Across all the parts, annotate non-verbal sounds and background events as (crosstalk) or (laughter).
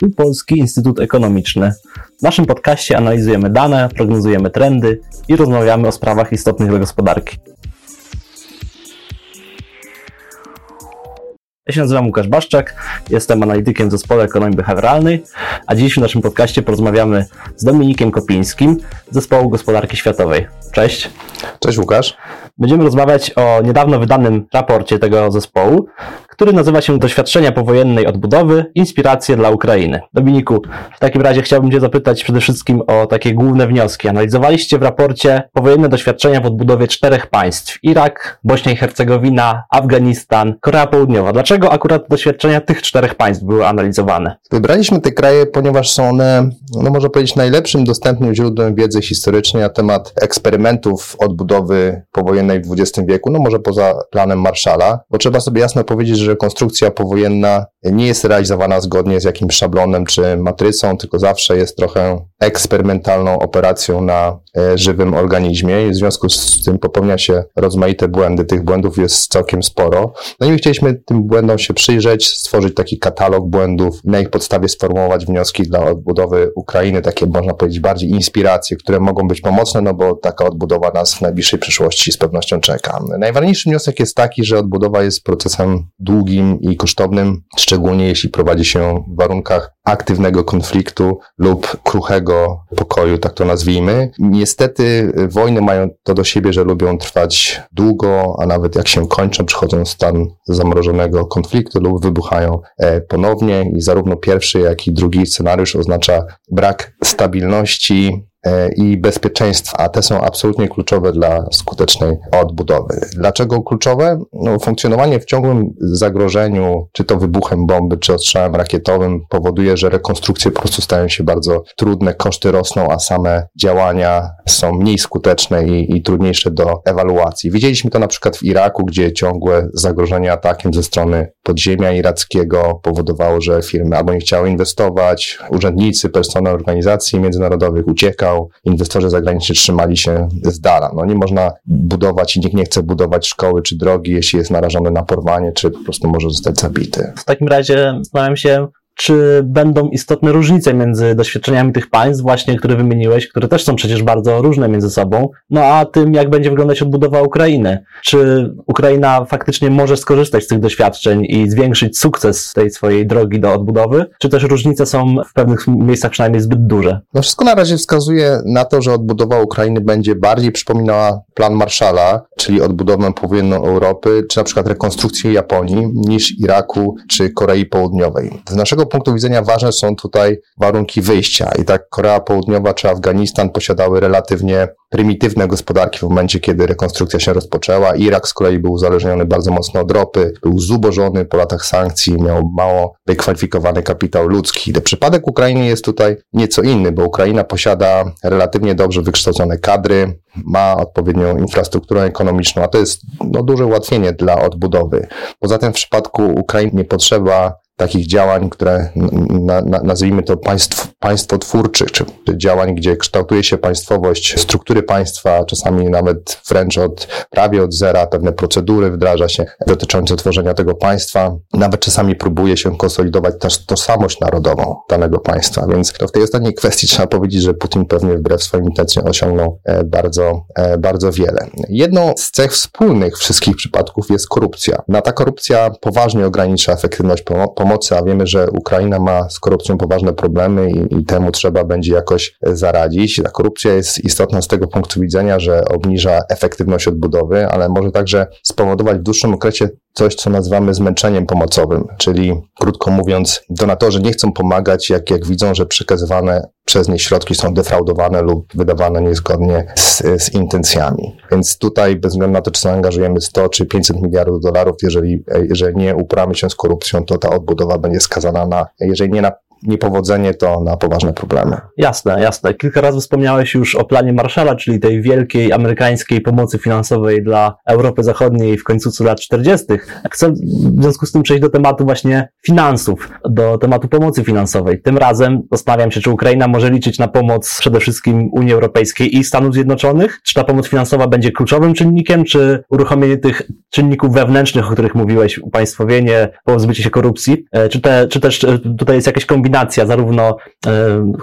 Tu Polski Instytut Ekonomiczny. W naszym podcaście analizujemy dane, prognozujemy trendy i rozmawiamy o sprawach istotnych dla gospodarki. Ja się nazywam Łukasz Baszczak, jestem analitykiem w zespole ekonomii behawioralnej, a dziś w naszym podcaście porozmawiamy z Dominikiem Kopińskim z Zespołu Gospodarki Światowej. Cześć. Cześć Łukasz. Będziemy rozmawiać o niedawno wydanym raporcie tego zespołu, który nazywa się Doświadczenia powojennej odbudowy Inspiracje dla Ukrainy. Dominiku, w takim razie chciałbym Cię zapytać przede wszystkim o takie główne wnioski. Analizowaliście w raporcie powojenne doświadczenia w odbudowie czterech państw: Irak, Bośnia i Hercegowina, Afganistan, Korea Południowa. Dlaczego akurat doświadczenia tych czterech państw były analizowane? Wybraliśmy te kraje, ponieważ są one, no można powiedzieć, najlepszym dostępnym źródłem wiedzy historycznej na temat eksperymentów odbudowy powojennej w XX wieku, no może poza planem Marszala, bo trzeba sobie jasno powiedzieć, że rekonstrukcja powojenna nie jest realizowana zgodnie z jakimś szablonem czy matrycą, tylko zawsze jest trochę eksperymentalną operacją na e, żywym organizmie i w związku z tym popełnia się rozmaite błędy. Tych błędów jest całkiem sporo. No i chcieliśmy tym błędom się przyjrzeć, stworzyć taki katalog błędów, na ich podstawie sformułować wnioski dla odbudowy Ukrainy, takie można powiedzieć bardziej inspiracje, które mogą być pomocne, no bo taka odbudowa nas w najbliższej przyszłości z pewnością czeka. Najważniejszy wniosek jest taki, że odbudowa jest procesem długim i kosztownym, szczególnie jeśli prowadzi się w warunkach aktywnego konfliktu lub kruchego pokoju, tak to nazwijmy. Niestety wojny mają to do siebie, że lubią trwać długo, a nawet jak się kończą, przychodzą w stan zamrożonego konfliktu lub wybuchają e, ponownie i zarówno pierwszy, jak i drugi scenariusz oznacza brak stabilności, i bezpieczeństwa, a te są absolutnie kluczowe dla skutecznej odbudowy. Dlaczego kluczowe? No, funkcjonowanie w ciągłym zagrożeniu, czy to wybuchem bomby, czy ostrzałem rakietowym, powoduje, że rekonstrukcje po prostu stają się bardzo trudne, koszty rosną, a same działania są mniej skuteczne i, i trudniejsze do ewaluacji. Widzieliśmy to na przykład w Iraku, gdzie ciągłe zagrożenie atakiem ze strony podziemia irackiego powodowało, że firmy albo nie chciały inwestować, urzędnicy, personel organizacji międzynarodowych uciekał, inwestorzy zagraniczni trzymali się z dala. No nie można budować i nikt nie chce budować szkoły czy drogi, jeśli jest narażony na porwanie, czy po prostu może zostać zabity. W takim razie zastanawiam się, czy będą istotne różnice między doświadczeniami tych państw, właśnie, które wymieniłeś, które też są przecież bardzo różne między sobą, no a tym, jak będzie wyglądać odbudowa Ukrainy. Czy Ukraina faktycznie może skorzystać z tych doświadczeń i zwiększyć sukces tej swojej drogi do odbudowy, czy też różnice są w pewnych miejscach przynajmniej zbyt duże? No wszystko na razie wskazuje na to, że odbudowa Ukrainy będzie bardziej przypominała plan Marszala, czyli odbudowę powojenną Europy, czy na przykład rekonstrukcję Japonii, niż Iraku czy Korei Południowej. Z naszego naszego punktu widzenia ważne są tutaj warunki wyjścia. I tak Korea Południowa czy Afganistan posiadały relatywnie prymitywne gospodarki w momencie, kiedy rekonstrukcja się rozpoczęła. Irak z kolei był uzależniony bardzo mocno od ropy, był zubożony po latach sankcji, miał mało wykwalifikowany kapitał ludzki. Przypadek Ukrainy jest tutaj nieco inny, bo Ukraina posiada relatywnie dobrze wykształcone kadry, ma odpowiednią infrastrukturę ekonomiczną, a to jest no, duże ułatwienie dla odbudowy. Poza tym w przypadku Ukrainy nie potrzeba takich działań, które na, na, nazwijmy to państw, państwotwórczych, czy, czy działań, gdzie kształtuje się państwowość, struktury państwa, czasami nawet wręcz od prawie od zera, pewne procedury wdraża się dotyczące tworzenia tego państwa. Nawet czasami próbuje się konsolidować też tożsamość narodową danego państwa. Więc to w tej ostatniej kwestii trzeba powiedzieć, że Putin pewnie wbrew swoim intencjom osiągnął e, bardzo, e, bardzo wiele. Jedną z cech wspólnych wszystkich przypadków jest korupcja. Na ta korupcja poważnie ogranicza efektywność pomocy, a wiemy, że Ukraina ma z korupcją poważne problemy i, i temu trzeba będzie jakoś zaradzić. Ta korupcja jest istotna z tego punktu widzenia, że obniża efektywność odbudowy, ale może także spowodować w dłuższym okresie coś, co nazywamy zmęczeniem pomocowym, czyli krótko mówiąc, donatorzy nie chcą pomagać, jak, jak widzą, że przekazywane przez nie środki są defraudowane lub wydawane niezgodnie z, z intencjami. Więc tutaj, bez względu na to, czy zaangażujemy 100 czy 500 miliardów dolarów, jeżeli, jeżeli nie upramy się z korupcją, to ta odbudowa będzie skazana na, jeżeli nie na niepowodzenie to na poważne problemy. Jasne, jasne. Kilka razy wspomniałeś już o planie Marshalla, czyli tej wielkiej amerykańskiej pomocy finansowej dla Europy Zachodniej w końcu lat 40. Chcę w związku z tym przejść do tematu właśnie finansów, do tematu pomocy finansowej. Tym razem zastanawiam się, czy Ukraina może liczyć na pomoc przede wszystkim Unii Europejskiej i Stanów Zjednoczonych? Czy ta pomoc finansowa będzie kluczowym czynnikiem, czy uruchomienie tych czynników wewnętrznych, o których mówiłeś, upaństwowienie, pozbycie się korupcji, e, czy, te, czy też e, tutaj jest jakaś kombinacja kombinacja, zarówno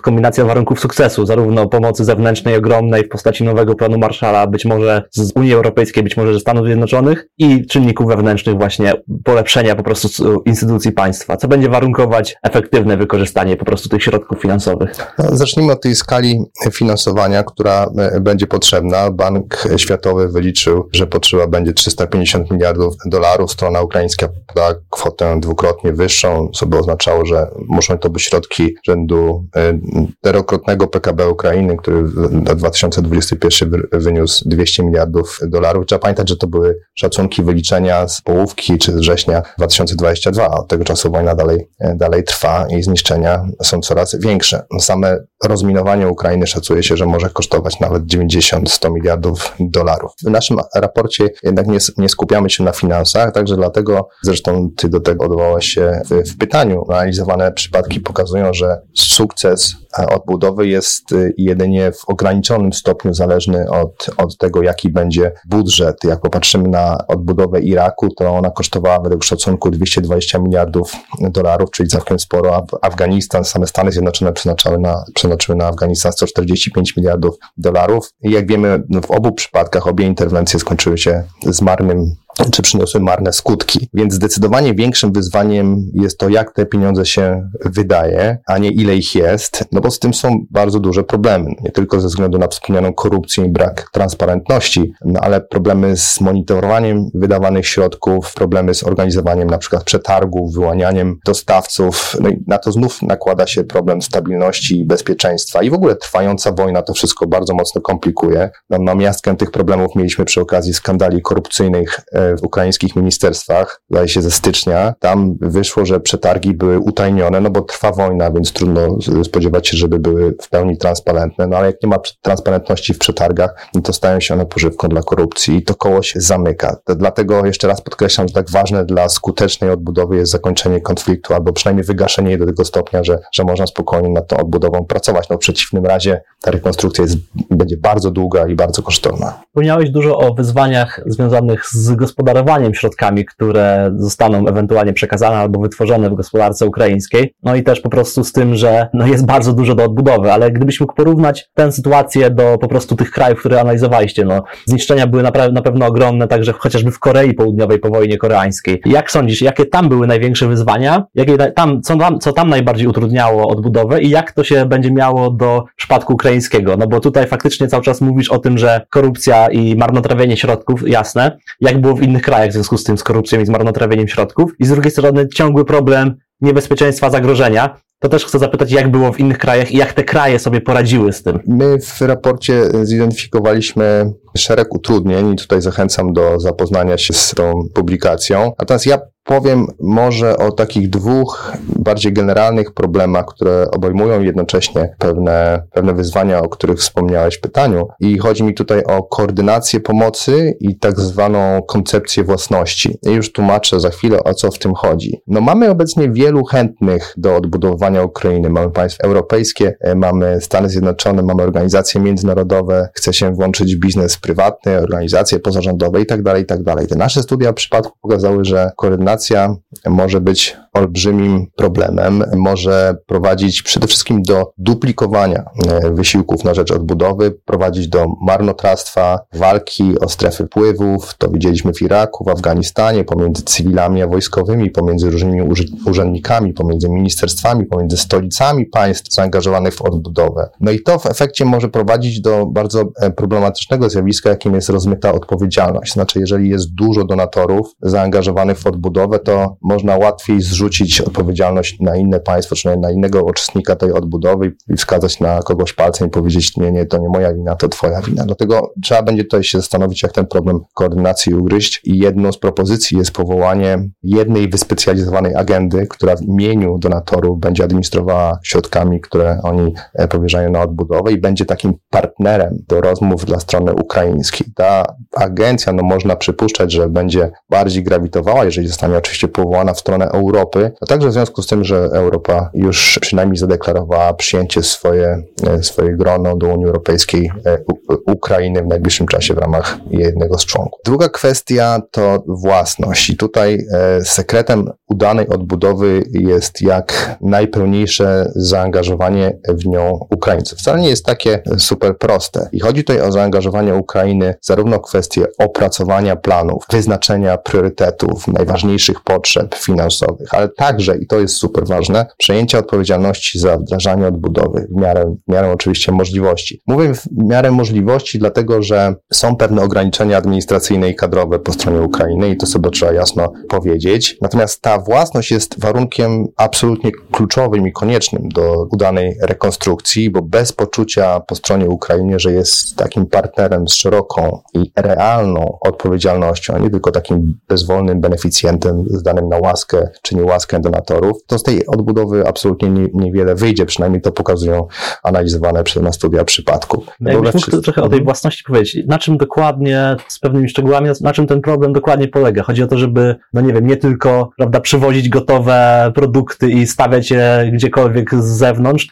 kombinacja warunków sukcesu, zarówno pomocy zewnętrznej ogromnej w postaci nowego planu Marshalla, być może z Unii Europejskiej, być może ze Stanów Zjednoczonych i czynników wewnętrznych właśnie polepszenia po prostu instytucji państwa, co będzie warunkować efektywne wykorzystanie po prostu tych środków finansowych. No, zacznijmy od tej skali finansowania, która e, będzie potrzebna. Bank Światowy wyliczył, że potrzeba będzie 350 miliardów dolarów. Strona ukraińska podała kwotę dwukrotnie wyższą, co by oznaczało, że muszą to być środki rzędu e, czterokrotnego PKB Ukrainy, który na 2021 wyniósł 200 miliardów dolarów. Trzeba pamiętać, że to były szacunki wyliczenia z połówki czy z września 2022. Od tego czasu wojna dalej, e, dalej trwa i zniszczenia są coraz większe. Same rozminowanie Ukrainy szacuje się, że może kosztować nawet 90-100 miliardów dolarów. W naszym raporcie jednak nie, nie, skupiamy się na finansach, także dlatego zresztą ty do tego odwołałeś się w, w pytaniu. Analizowane przypadki pokazują, że sukces odbudowy jest y, jedynie w ograniczonym stopniu zależny od, od tego, jaki będzie budżet. Jak popatrzymy na odbudowę Iraku, to ona kosztowała według szacunku 220 miliardów dolarów, czyli całkiem sporo. Afganistan, same Stany Zjednoczone przeznaczały na, przeznaczyły na Afganistan 145 miliardów dolarów. I jak wiemy, w obu przypadkach obie interwencje skończyły się z marnym czy przyniosły marne skutki. Więc zdecydowanie większym wyzwaniem jest to, jak te pieniądze się wydaje, a nie ile ich jest, no bo z tym są bardzo duże problemy. Nie tylko ze względu na wspomnianą korupcję i brak transparentności, no ale problemy z monitorowaniem wydawanych środków, problemy z organizowaniem na przykład przetargów, wyłanianiem dostawców. No i na to znów nakłada się problem stabilności i bezpieczeństwa. I w ogóle trwająca wojna to wszystko bardzo mocno komplikuje. No, no miastkę tych problemów mieliśmy przy okazji skandali korupcyjnych e, w ukraińskich ministerstwach, zdaje się ze stycznia, tam wyszło, że przetargi były utajnione, no bo trwa wojna, więc trudno spodziewać się, żeby były w pełni transparentne, no ale jak nie ma transparentności w przetargach, no to stają się one pożywką dla korupcji i to koło się zamyka. Dlatego jeszcze raz podkreślam, że tak ważne dla skutecznej odbudowy jest zakończenie konfliktu, albo przynajmniej wygaszenie jej do tego stopnia, że, że można spokojnie nad tą odbudową pracować. No w przeciwnym razie ta rekonstrukcja jest, będzie bardzo długa i bardzo kosztowna. Wspomniałeś dużo o wyzwaniach związanych z gospodarką gospodarowaniem środkami, które zostaną ewentualnie przekazane albo wytworzone w gospodarce ukraińskiej. No i też po prostu z tym, że no jest bardzo dużo do odbudowy, ale gdybyś mógł porównać tę sytuację do po prostu tych krajów, które analizowaliście, no zniszczenia były na, na pewno ogromne, także chociażby w Korei Południowej po wojnie koreańskiej. Jak sądzisz, jakie tam były największe wyzwania? Jakie tam, co, tam, co tam najbardziej utrudniało odbudowę i jak to się będzie miało do przypadku ukraińskiego? No bo tutaj faktycznie cały czas mówisz o tym, że korupcja i marnotrawienie środków, jasne. Jak było w innych krajach w związku z tym, z korupcją i z marnotrawieniem środków. I z drugiej strony ciągły problem niebezpieczeństwa zagrożenia. To też chcę zapytać, jak było w innych krajach i jak te kraje sobie poradziły z tym. My w raporcie zidentyfikowaliśmy szereg utrudnień i tutaj zachęcam do zapoznania się z tą publikacją. Natomiast ja Powiem może o takich dwóch bardziej generalnych problemach, które obejmują jednocześnie pewne, pewne wyzwania, o których wspomniałeś w pytaniu. I chodzi mi tutaj o koordynację pomocy i tak zwaną koncepcję własności. I już tłumaczę za chwilę, o co w tym chodzi. No mamy obecnie wielu chętnych do odbudowania Ukrainy. Mamy państwa europejskie, e, mamy Stany Zjednoczone, mamy organizacje międzynarodowe, chce się włączyć biznes prywatny, organizacje pozarządowe i tak dalej, i tak. Te nasze studia w przypadku pokazały, że koordynacja może być olbrzymim problemem, może prowadzić przede wszystkim do duplikowania e, wysiłków na rzecz odbudowy, prowadzić do marnotrawstwa, walki o strefy wpływów. To widzieliśmy w Iraku, w Afganistanie, pomiędzy cywilami a wojskowymi, pomiędzy różnymi urzędnikami, pomiędzy ministerstwami, pomiędzy stolicami państw zaangażowanych w odbudowę. No i to w efekcie może prowadzić do bardzo e, problematycznego zjawiska, jakim jest rozmyta odpowiedzialność. Znaczy, jeżeli jest dużo donatorów zaangażowanych w odbudowę, to można łatwiej zrzucić odpowiedzialność na inne państwo, czy na innego uczestnika tej odbudowy i wskazać na kogoś palcem i powiedzieć, nie, nie, to nie moja wina, to twoja wina. Dlatego trzeba będzie tutaj się zastanowić, jak ten problem koordynacji ugryźć i jedną z propozycji jest powołanie jednej wyspecjalizowanej agendy, która w imieniu donatorów będzie administrowała środkami, które oni e, powierzają na odbudowę i będzie takim partnerem do rozmów dla strony ukraińskiej. Ta agencja, no można przypuszczać, że będzie bardziej grawitowała, jeżeli zostanie oczywiście powołana w stronę Europy, a także w związku z tym, że Europa już przynajmniej zadeklarowała przyjęcie swoje, e, swoje grono do Unii Europejskiej e, Ukrainy w najbliższym czasie w ramach jednego z członków. Druga kwestia to własność i tutaj e, sekretem udanej odbudowy jest jak najpełniejsze zaangażowanie w nią Ukraińców. Wcale nie jest takie super proste. I chodzi tutaj o zaangażowanie Ukrainy zarówno w kwestie opracowania planów, wyznaczenia priorytetów, najważniejszych potrzeb finansowych, ale także, i to jest super ważne, przejęcia odpowiedzialności za wdrażanie odbudowy w miarę, w miarę oczywiście możliwości. Mówię w miarę możliwości, dlatego że są pewne ograniczenia administracyjne i kadrowe po stronie Ukrainy i to sobie trzeba jasno powiedzieć. Natomiast ta własność jest warunkiem absolutnie kluczowym i koniecznym do udanej rekonstrukcji, bo bez poczucia po stronie Ukrainy, że jest takim partnerem z szeroką i realną odpowiedzialnością, a nie tylko takim bezwolnym beneficjentem zdanym na łaskę czy niełaskę donatorów, to z tej odbudowy absolutnie nie, niewiele wyjdzie, przynajmniej to pokazują analizowane przez nas studia przypadków. Ja mógł trochę o tej własności powiedzieć. Na czym dokładnie, z pewnymi szczegółami, na czym ten problem dokładnie polega? Chodzi o to, żeby, no nie wiem, nie tylko, prawda, przywozić gotowe produkty i stawiać je gdziekolwiek z zewnątrz.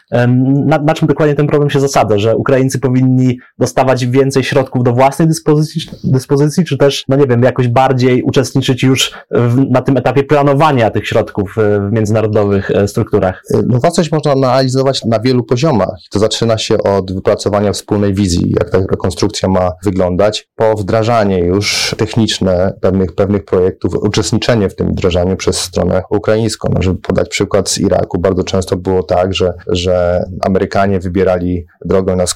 Na, na czym dokładnie ten problem się zasada? Że Ukraińcy powinni dostawać więcej środków do własnej dyspozycji, dyspozycji czy też, no nie wiem, jakoś bardziej uczestniczyć już w, na tym etapie planowania tych środków e, w międzynarodowych e, strukturach? No własność można analizować na wielu poziomach. To zaczyna się od wypracowania wspólnej wizji, jak ta rekonstrukcja ma wyglądać, po wdrażanie już techniczne pewnych, pewnych projektów, uczestniczenie w tym wdrażaniu przez stronę ukraińską. No, żeby podać przykład z Iraku, bardzo często było tak, że, że Amerykanie wybierali drogę na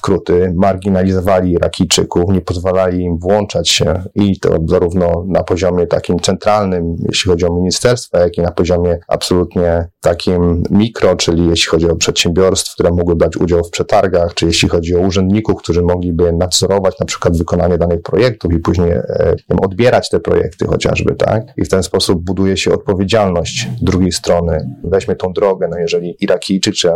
marginalizowali Irakijczyków, nie pozwalali im włączać się i to zarówno na poziomie takim centralnym, jeśli chodzi o ministerstwa, jak i na poziomie absolutnie takim mikro, czyli jeśli chodzi o przedsiębiorstw, które mogły brać udział w przetargach, czy jeśli chodzi o urzędników, którzy mogliby nadzorować na przykład wykonanie danych projektów i później e, odbierać te projekty chociażby, tak? I w ten sposób buduje się odpowiedzialność drugiej strony. Weźmy tą drogę, no jeżeli Irakijczyk czy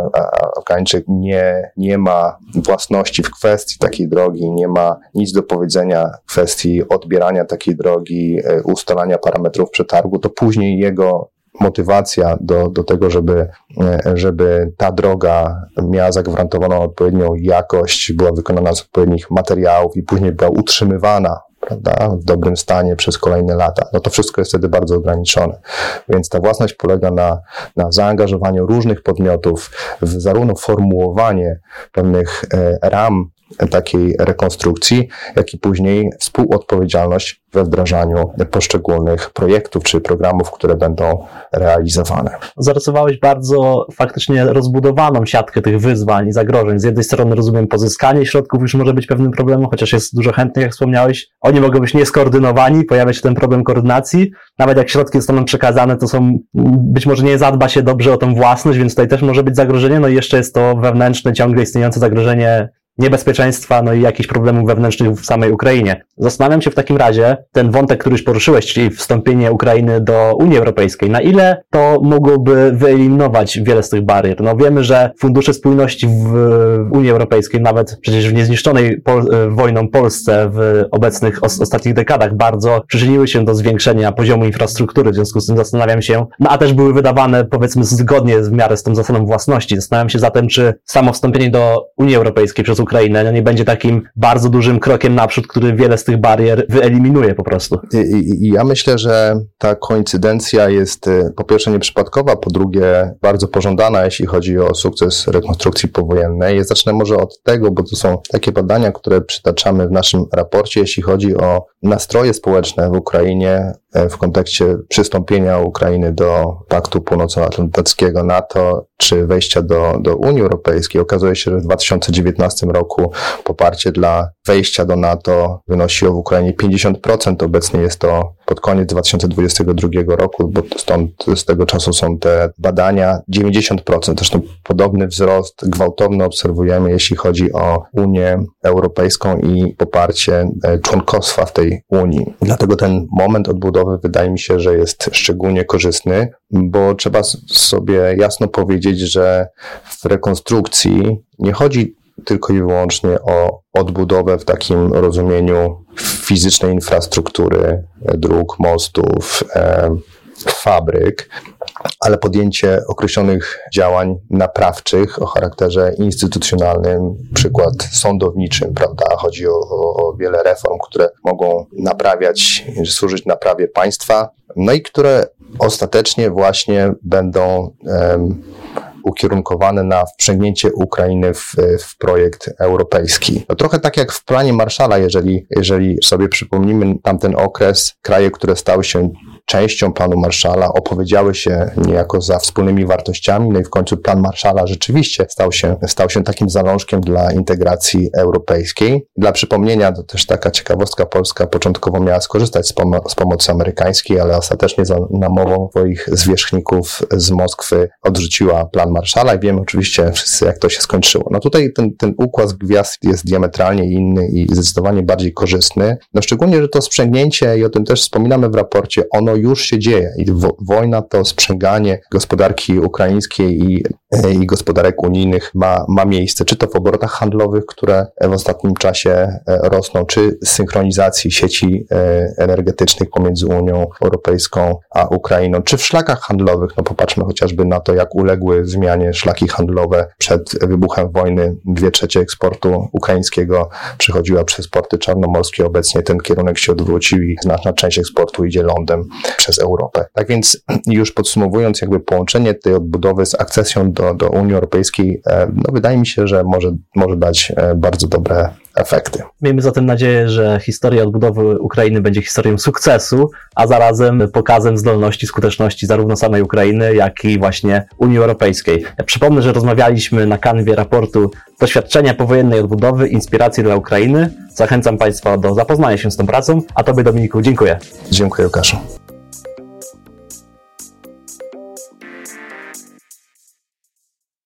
Afgańczyk nie, nie ma własności w kwestii takiej drogi, nie ma nic do powiedzenia w kwestii odbierania takiej drogi, e, ustalania parametrów przetargu, to później jego motywacja do, do tego, żeby, e, żeby ta droga miała zagwarantowaną odpowiednią jakość, była wykonana z odpowiednich materiałów i później była utrzymywana prawda, w dobrym stanie przez kolejne lata. No to wszystko jest wtedy bardzo ograniczone. Więc ta własność polega na, na zaangażowaniu różnych podmiotów w zarówno formułowanie pewnych e, ram takiej rekonstrukcji, jak i później współodpowiedzialność we wdrażaniu poszczególnych projektów czy programów, które będą realizowane. Zarysowałeś bardzo faktycznie rozbudowaną siatkę tych wyzwań i zagrożeń. Z jednej strony rozumiem, pozyskanie środków już może być pewnym problemem, chociaż jest dużo chętnych, jak wspomniałeś. Oni mogą być nieskoordynowani, pojawia się ten problem koordynacji. Nawet jak środki zostaną przekazane, to są, być może nie zadba się dobrze o tą własność, więc tutaj też może być zagrożenie. No i jeszcze jest to wewnętrzne, ciągle istniejące zagrożenie niebezpieczeństwa, no i jakichś problemów wewnętrznych w samej Ukrainie. Zastanawiam się w takim razie, ten wątek, który już poruszyłeś, czyli wstąpienie Ukrainy do Unii Europejskiej, na ile to mogłoby wyeliminować wiele z tych barier? No wiemy, że fundusze spójności w Unii Europejskiej, nawet przecież w niezniszczonej Pol wojną Polsce w obecnych os ostatnich dekadach bardzo przyczyniły się do zwiększenia poziomu infrastruktury, w związku z tym zastanawiam się, no a też były wydawane powiedzmy zgodnie w miarę z tą zasadą własności. Zastanawiam się zatem, czy samo wstąpienie do Unii Europejskiej przez Ukrainę no nie będzie takim bardzo dużym krokiem naprzód, który wiele z tych barier wyeliminuje po prostu. Ja myślę, że ta koincydencja jest y, po pierwsze nieprzypadkowa, po drugie bardzo pożądana, jeśli chodzi o sukces rekonstrukcji powojennej. Ja zacznę może od tego, bo to są takie badania, które przytaczamy w naszym raporcie, jeśli chodzi o nastroje społeczne w Ukrainie e, w kontekście przystąpienia Ukrainy do Paktu Północnoatlantyckiego NATO czy wejścia do, do Unii Europejskiej. Okazuje się, że w 2019 roku poparcie dla wejścia do NATO wynosiło w Ukrainie 50%. Obecnie jest to pod koniec 2022 roku, bo stąd z tego czasu są te badania 90%. Zresztą podobny wzrost gwałtowny obserwujemy, jeśli chodzi o Unię Europejską i poparcie e, członkostwa w tej Unii. Dlatego ten moment odbudowy wydaje mi się, że jest szczególnie korzystny, bo trzeba sobie jasno powiedzieć, że w rekonstrukcji nie chodzi tylko i wyłącznie o odbudowę w takim rozumieniu fizycznej infrastruktury, dróg, mostów, e, fabryk, ale podjęcie określonych działań naprawczych o charakterze instytucjonalnym, przykład sądowniczym, prawda? Chodzi o, o wiele reform, które mogą naprawiać, służyć naprawie państwa, no i które ostatecznie właśnie będą um, ukierunkowane na wprzęgnięcie Ukrainy w, w projekt europejski. No trochę tak jak w planie Marszala, jeżeli, jeżeli sobie przypomnimy tamten okres, kraje, które stały się częścią planu Marszala, opowiedziały się niejako za wspólnymi wartościami, no i w końcu plan Marszala rzeczywiście stał się, stał się takim zalążkiem dla integracji europejskiej. Dla przypomnienia, to też taka ciekawostka, Polska początkowo miała skorzystać z, pom- z pomocy amerykańskiej, ale ostatecznie za namową swoich zwierzchników z Moskwy odrzuciła plan Marszala i wiemy oczywiście wszyscy, jak to się skończyło. No tutaj ten, ten układ gwiazd jest diametralnie inny i zdecydowanie bardziej korzystny. No szczególnie, że to sprzęgnięcie, i o tym też wspominamy w raporcie, ono już się dzieje. I wo wojna to sprzęganie gospodarki ukraińskiej i, i gospodarek unijnych ma, ma miejsce, czy to w obrotach handlowych, które w ostatnim czasie e, rosną, czy synchronizacji sieci e, energetycznych pomiędzy Unią Europejską a Ukrainą, czy w szlakach handlowych. No popatrzmy chociażby na to, jak uległy zmianie szlaki handlowe przed wybuchem wojny. Dwie trzecie eksportu ukraińskiego przechodziła przez porty czarnomorskie. Obecnie ten kierunek się odwrócił i znaczna część eksportu idzie lądem przez Europę. Tak więc (clears throat) już podsumowując jakby połączenie tej odbudowy z akcesją do, do Unii Europejskiej, e, no wydaje mi się, że może, może dać e, bardzo dobre efekty. Miejmy zatem nadzieję, że historia odbudowy Ukrainy będzie historią sukcesu, a zarazem pokazem zdolności, skuteczności zarówno samej Ukrainy, jak i właśnie Unii Europejskiej. Ja przypomnę, że rozmawialiśmy na kanwie raportu Doświadczenia powojennej odbudowy, inspiracje dla Ukrainy. Zachęcam Państwa do zapoznania się z tą pracą, a Tobie Dominiku dziękuję. Dziękuję Łukaszu.